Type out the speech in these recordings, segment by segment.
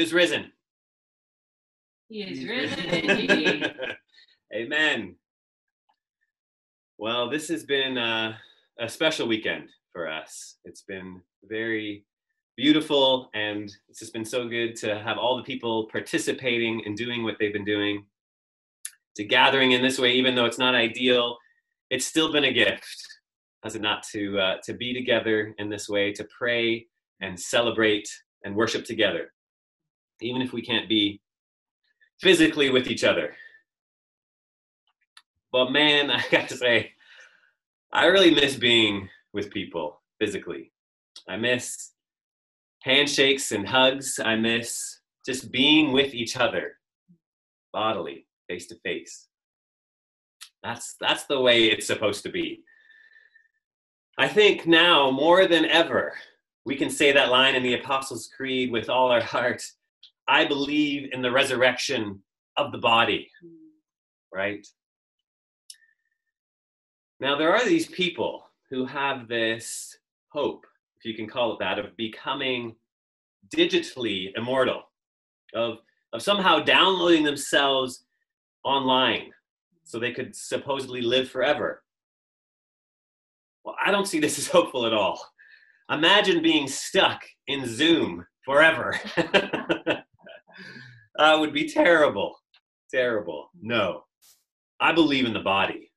Is risen. He is risen indeed. Amen. Well, this has been uh, a special weekend for us. It's been very beautiful, and it's just been so good to have all the people participating and doing what they've been doing. To gathering in this way, even though it's not ideal, it's still been a gift, has it not, to uh, to be together in this way, to pray and celebrate and worship together, even if we can't be physically with each other. But man, I got to say, I really miss being with people physically. I miss handshakes and hugs. I miss just being with each other bodily, face to face. That's that's the way it's supposed to be. I think now more than ever, we can say that line in the Apostles' Creed with all our heart. I believe in the resurrection of the body. Right? Now there are these people who have this hope, if you can call it that, of becoming digitally immortal, of, of somehow downloading themselves online so they could supposedly live forever. Well, I don't see this as hopeful at all. Imagine being stuck in Zoom forever. that would be terrible. Terrible. No. I believe in the body.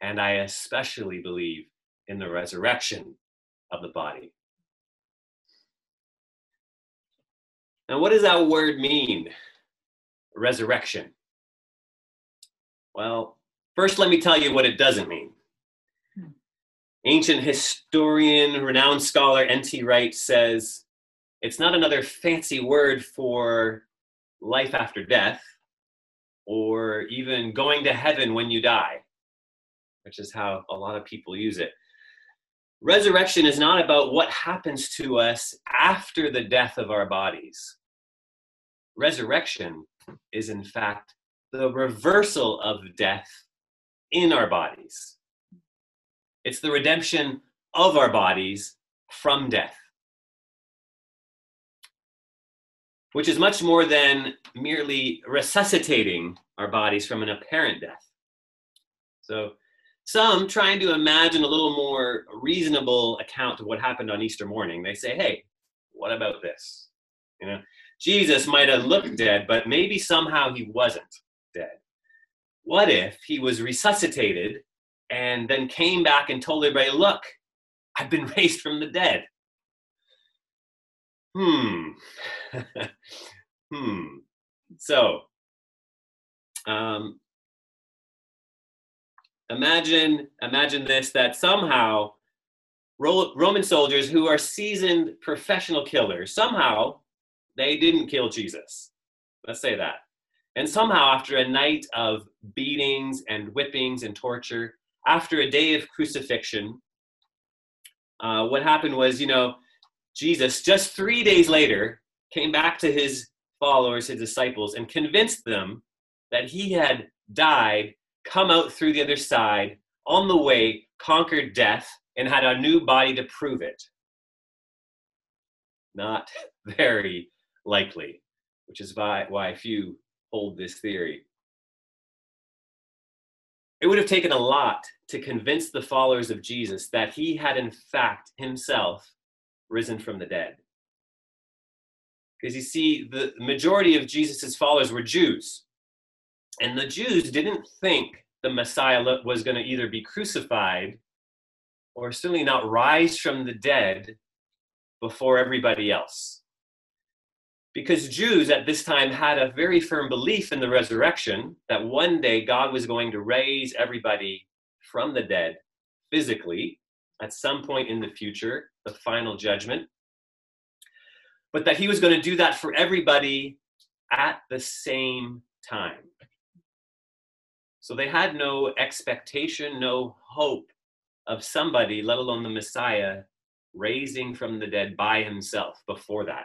And I especially believe in the resurrection of the body. Now, what does that word mean? Resurrection. Well, first, let me tell you what it doesn't mean. Hmm. Ancient historian, renowned scholar N.T. Wright says it's not another fancy word for life after death or even going to heaven when you die, which is how a lot of people use it. Resurrection is not about what happens to us after the death of our bodies. Resurrection is, in fact, the reversal of death in our bodies. It's the redemption of our bodies from death, which is much more than merely resuscitating our bodies from an apparent death. So, some trying to imagine a little more reasonable account of what happened on Easter morning, they say, hey, what about this? You know, Jesus might have looked dead, but maybe somehow he wasn't dead. What if he was resuscitated and then came back and told everybody, look, I've been raised from the dead? Hmm. hmm. So, um, imagine imagine this that somehow Roman soldiers who are seasoned professional killers somehow they didn't kill Jesus. Let's say that. And somehow, after a night of beatings and whippings and torture, after a day of crucifixion, uh, what happened was, you know, Jesus, just three days later, came back to his followers, his disciples, and convinced them that he had died, come out through the other side, on the way, conquered death, and had a new body to prove it. Not very likely, which is why, why few hold this theory. It would have taken a lot to convince the followers of Jesus that he had, in fact, himself risen from the dead. Because you see, the majority of Jesus' followers were Jews. And the Jews didn't think the Messiah was going to either be crucified or certainly not rise from the dead before everybody else because Jews at this time had a very firm belief in the resurrection that one day God was going to raise everybody from the dead physically at some point in the future, the final judgment, but that he was going to do that for everybody at the same time. So they had no expectation, no hope of somebody, let alone the Messiah, raising from the dead by himself before that.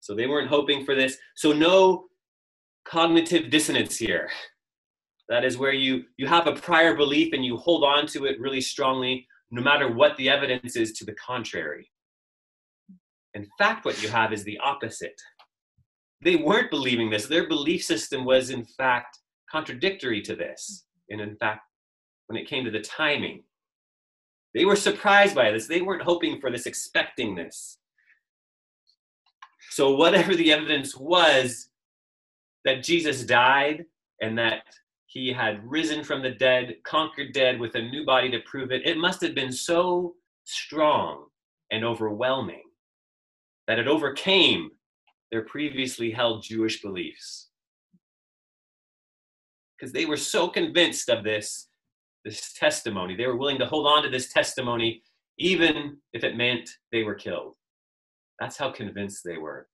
So they weren't hoping for this. So no cognitive dissonance here. That is where you you have a prior belief and you hold on to it really strongly no matter what the evidence is to the contrary. In fact, what you have is the opposite. They weren't believing this. Their belief system was, in fact, contradictory to this. And in fact, when it came to the timing, they were surprised by this. They weren't hoping for this, expecting this. So, whatever the evidence was that Jesus died and that he had risen from the dead, conquered dead with a new body to prove it, it must have been so strong and overwhelming that it overcame their previously held Jewish beliefs. Because they were so convinced of this, this testimony, they were willing to hold on to this testimony even if it meant they were killed. That's how convinced they were.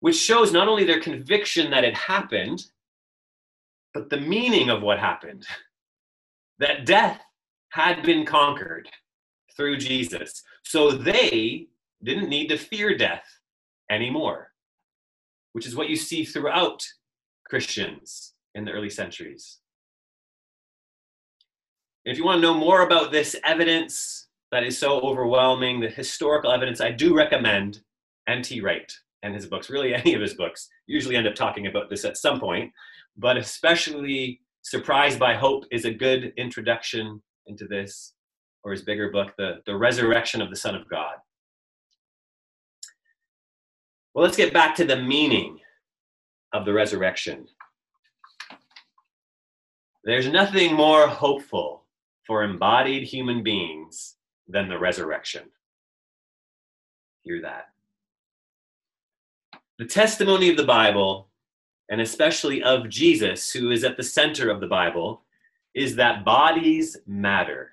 Which shows not only their conviction that it happened, but the meaning of what happened. That death had been conquered through Jesus. So they didn't need to fear death anymore, which is what you see throughout Christians in the early centuries. If you want to know more about this evidence that is so overwhelming, the historical evidence, I do recommend N.T. Wright and his books, really any of his books. Usually end up talking about this at some point, but especially Surprised by Hope is a good introduction into this, or his bigger book, The, the Resurrection of the Son of God. Well, let's get back to the meaning of the resurrection. There's nothing more hopeful for embodied human beings than the resurrection. Hear that. The testimony of the Bible, and especially of Jesus, who is at the center of the Bible, is that bodies matter.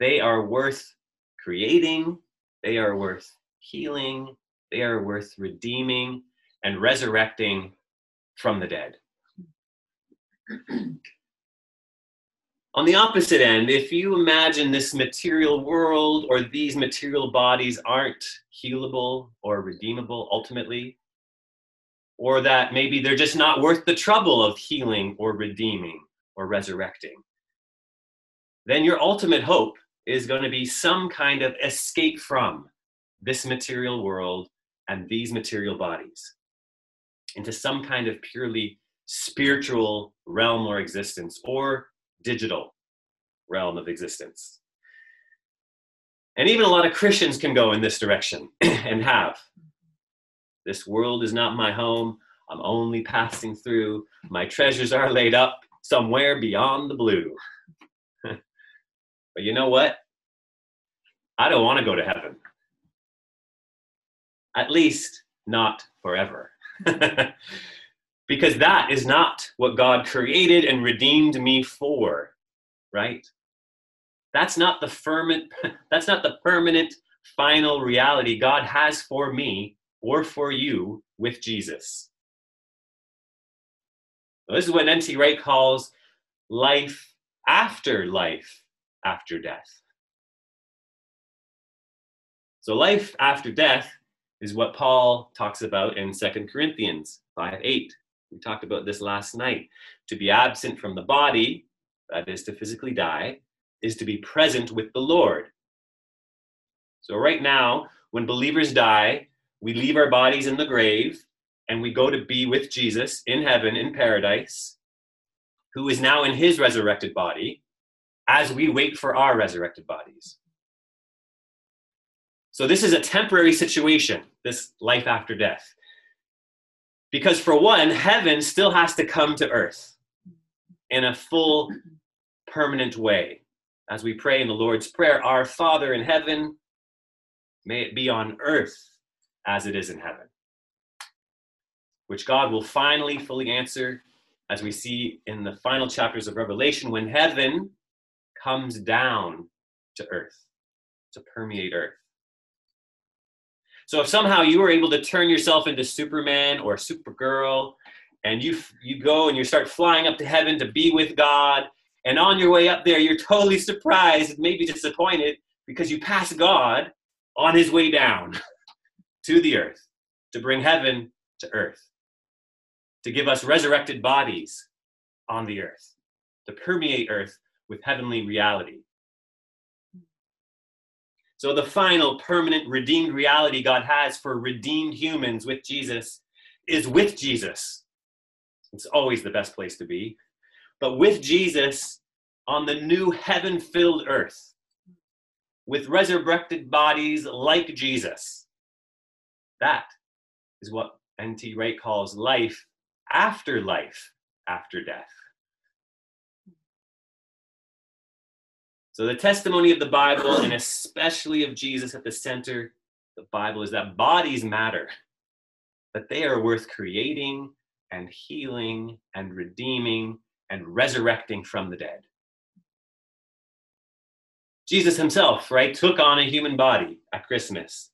They are worth creating, they are worth healing, they are worth redeeming and resurrecting from the dead. On the opposite end, if you imagine this material world or these material bodies aren't healable or redeemable ultimately, or that maybe they're just not worth the trouble of healing or redeeming or resurrecting, then your ultimate hope is going to be some kind of escape from this material world and these material bodies into some kind of purely spiritual realm or existence or digital realm of existence. And even a lot of Christians can go in this direction and have. This world is not my home. I'm only passing through. My treasures are laid up somewhere beyond the blue. but you know what? I don't want to go to heaven at least not forever. because that is not what God created and redeemed me for, right? That's not the permanent that's not the permanent final reality God has for me or for you with Jesus. this is what N.T. Wright calls life after life after death. So life after death is what Paul talks about in Second Corinthians 5 8. We talked about this last night. To be absent from the body, that is to physically die, is to be present with the Lord. So, right now, when believers die, we leave our bodies in the grave and we go to be with Jesus in heaven, in paradise, who is now in his resurrected body, as we wait for our resurrected bodies. So this is a temporary situation, this life after death. Because for one, heaven still has to come to earth in a full, permanent way. As we pray in the Lord's Prayer, Our Father in heaven, may it be on earth as it is in heaven. Which God will finally fully answer, as we see in the final chapters of Revelation, when heaven comes down to earth, to permeate earth. So if somehow you were able to turn yourself into Superman or Supergirl, and you you go and you start flying up to heaven to be with God, and on your way up there, you're totally surprised, maybe disappointed, because you pass God on his way down to the earth to bring heaven to earth, to give us resurrected bodies on the earth, to permeate earth with heavenly reality. So, the final permanent redeemed reality God has for redeemed humans with Jesus is with Jesus. It's always the best place to be. But with Jesus on the new heaven filled earth, with resurrected bodies like Jesus. That is what N.T. Wright calls life after life after death. So, the testimony of the Bible, and especially of Jesus at the center the Bible, is that bodies matter, that they are worth creating and healing and redeeming and resurrecting from the dead. Jesus himself, right, took on a human body at Christmas.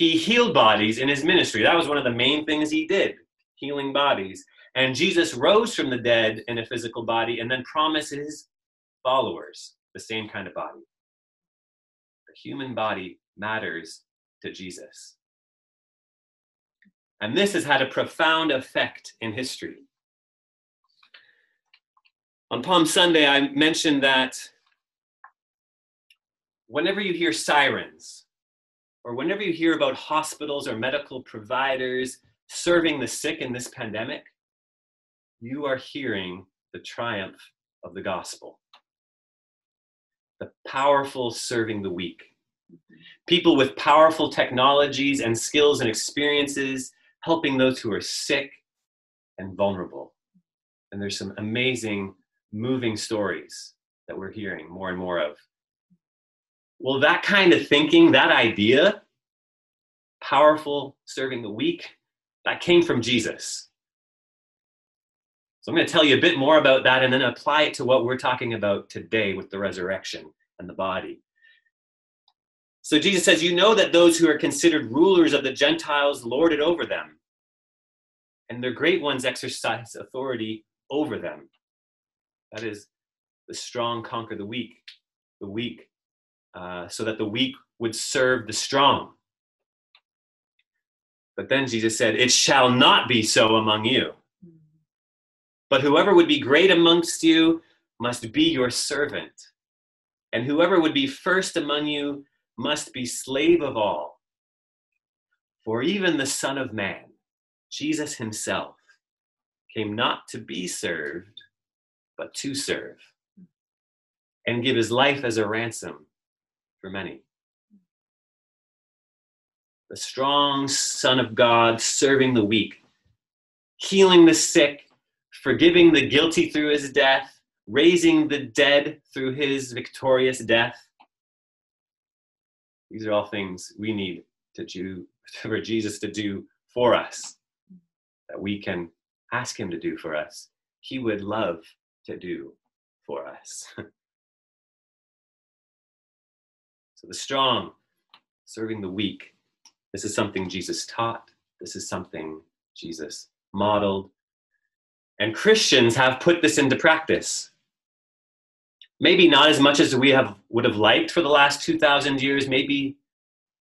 He healed bodies in his ministry. That was one of the main things he did, healing bodies. And Jesus rose from the dead in a physical body and then promised his followers the same kind of body. The human body matters to Jesus. And this has had a profound effect in history. On Palm Sunday, I mentioned that whenever you hear sirens, or whenever you hear about hospitals or medical providers serving the sick in this pandemic, you are hearing the triumph of the gospel. The powerful serving the weak. People with powerful technologies and skills and experiences helping those who are sick and vulnerable. And there's some amazing, moving stories that we're hearing more and more of. Well, that kind of thinking, that idea, powerful serving the weak, that came from Jesus. So I'm going to tell you a bit more about that and then apply it to what we're talking about today with the resurrection and the body. So Jesus says, You know that those who are considered rulers of the Gentiles lord it over them, and their great ones exercise authority over them. That is, the strong conquer the weak, the weak uh, so that the weak would serve the strong. But then Jesus said, It shall not be so among you. But whoever would be great amongst you must be your servant. And whoever would be first among you must be slave of all. For even the Son of Man, Jesus himself, came not to be served, but to serve, and give his life as a ransom for many. The strong Son of God serving the weak, healing the sick, forgiving the guilty through his death, raising the dead through his victorious death. These are all things we need to do for Jesus to do for us, that we can ask him to do for us. He would love to do for us. So the strong serving the weak. This is something Jesus taught. This is something Jesus modeled. And Christians have put this into practice. Maybe not as much as we have would have liked for the last 2000 years, maybe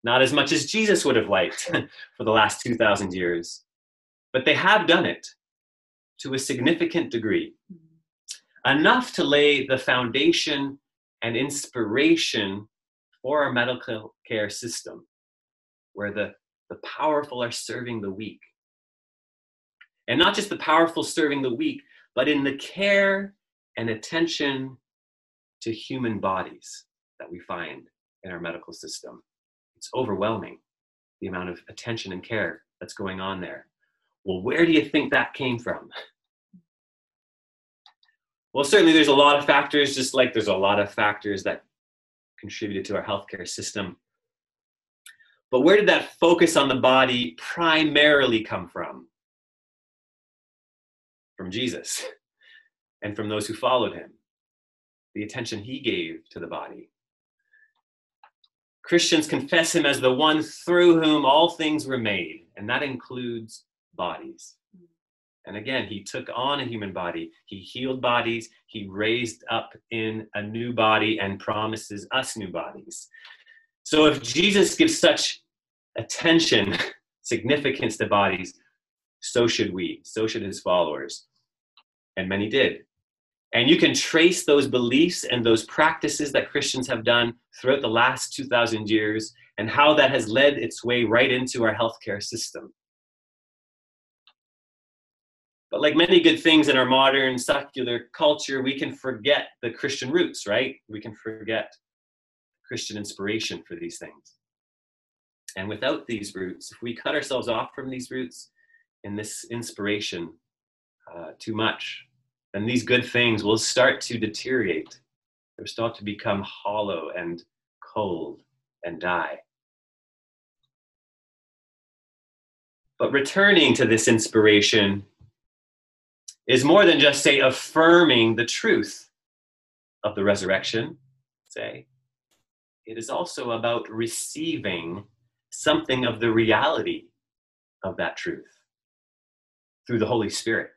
not as much as Jesus would have liked for the last 2000 years. But they have done it to a significant degree. Mm-hmm. Enough to lay the foundation and inspiration or our medical care system, where the, the powerful are serving the weak. And not just the powerful serving the weak, but in the care and attention to human bodies that we find in our medical system. It's overwhelming the amount of attention and care that's going on there. Well, where do you think that came from? Well, certainly there's a lot of factors, just like there's a lot of factors that contributed to our healthcare system. But where did that focus on the body primarily come from? From Jesus and from those who followed him, the attention he gave to the body. Christians confess him as the one through whom all things were made, and that includes bodies. And again, he took on a human body. He healed bodies. He raised up in a new body and promises us new bodies. So if Jesus gives such attention, significance to bodies, so should we. So should his followers. And many did. And you can trace those beliefs and those practices that Christians have done throughout the last 2,000 years and how that has led its way right into our healthcare system. But like many good things in our modern secular culture, we can forget the Christian roots, right? We can forget Christian inspiration for these things. And without these roots, if we cut ourselves off from these roots and this inspiration uh, too much, then these good things will start to deteriorate. They'll start to become hollow and cold and die. But returning to this inspiration is more than just, say, affirming the truth of the resurrection, say. It is also about receiving something of the reality of that truth through the Holy Spirit.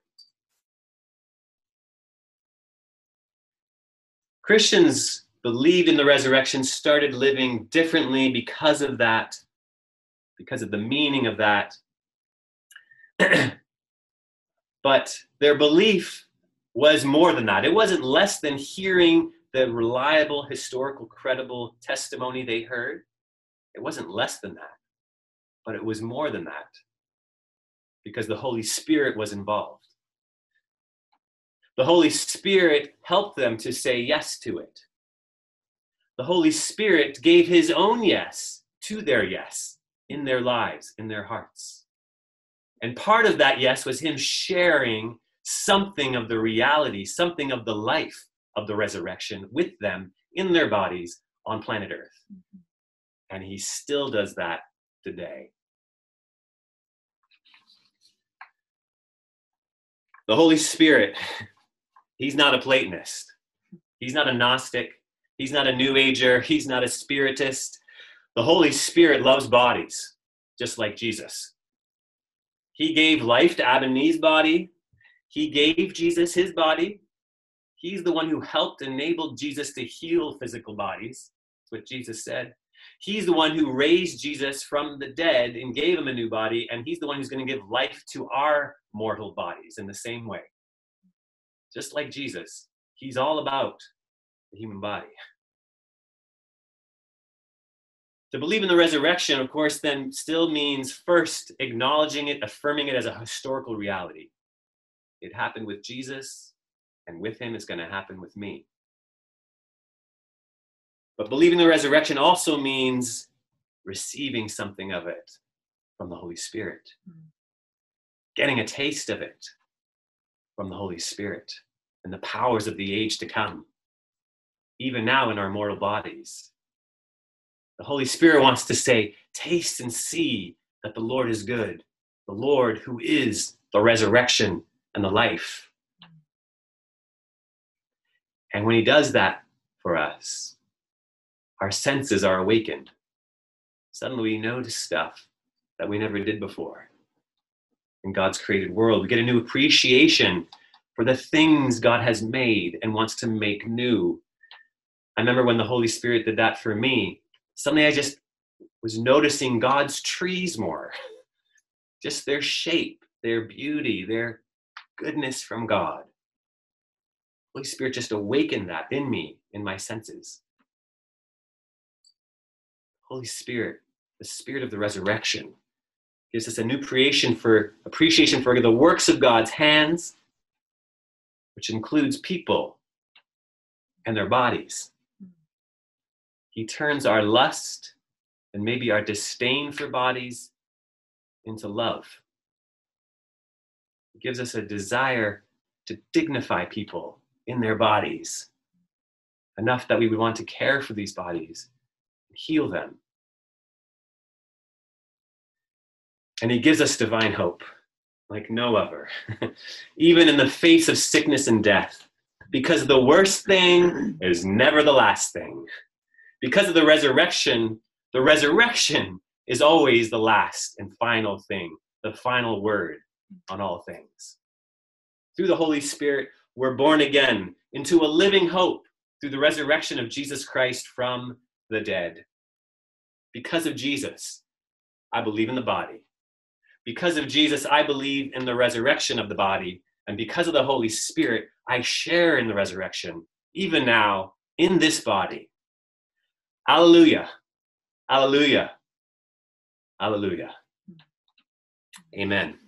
Christians believed in the resurrection, started living differently because of that, because of the meaning of that. But their belief was more than that. It wasn't less than hearing the reliable, historical, credible testimony they heard. It wasn't less than that, but it was more than that because the Holy Spirit was involved. The Holy Spirit helped them to say yes to it. The Holy Spirit gave his own yes to their yes in their lives, in their hearts. And part of that, yes, was him sharing something of the reality, something of the life of the resurrection with them in their bodies on planet Earth. Mm-hmm. And he still does that today. The Holy Spirit, he's not a Platonist. He's not a Gnostic. He's not a New Ager. He's not a Spiritist. The Holy Spirit loves bodies, just like Jesus. He gave life to Eve's body. He gave Jesus his body. He's the one who helped enabled Jesus to heal physical bodies. That's what Jesus said. He's the one who raised Jesus from the dead and gave him a new body, and he's the one who's going to give life to our mortal bodies in the same way. Just like Jesus, he's all about the human body. To believe in the resurrection, of course, then still means first acknowledging it, affirming it as a historical reality. It happened with Jesus, and with him, it's going to happen with me. But believing the resurrection also means receiving something of it from the Holy Spirit, mm. getting a taste of it from the Holy Spirit and the powers of the age to come, even now in our mortal bodies. The Holy Spirit wants to say, Taste and see that the Lord is good, the Lord who is the resurrection and the life. And when He does that for us, our senses are awakened. Suddenly we notice stuff that we never did before. In God's created world, we get a new appreciation for the things God has made and wants to make new. I remember when the Holy Spirit did that for me suddenly I just was noticing God's trees more, just their shape, their beauty, their goodness from God. Holy Spirit just awakened that in me, in my senses. Holy Spirit, the Spirit of the resurrection, gives us a new creation for appreciation for the works of God's hands, which includes people and their bodies. He turns our lust and maybe our disdain for bodies into love. He gives us a desire to dignify people in their bodies, enough that we would want to care for these bodies, heal them. And he gives us divine hope like no other, even in the face of sickness and death, because the worst thing is never the last thing because of the resurrection, the resurrection is always the last and final thing, the final word on all things. Through the Holy Spirit, we're born again into a living hope through the resurrection of Jesus Christ from the dead. Because of Jesus, I believe in the body. Because of Jesus, I believe in the resurrection of the body. And because of the Holy Spirit, I share in the resurrection, even now in this body. Alleluia. Alleluia. Alleluia. Hmm. Amen.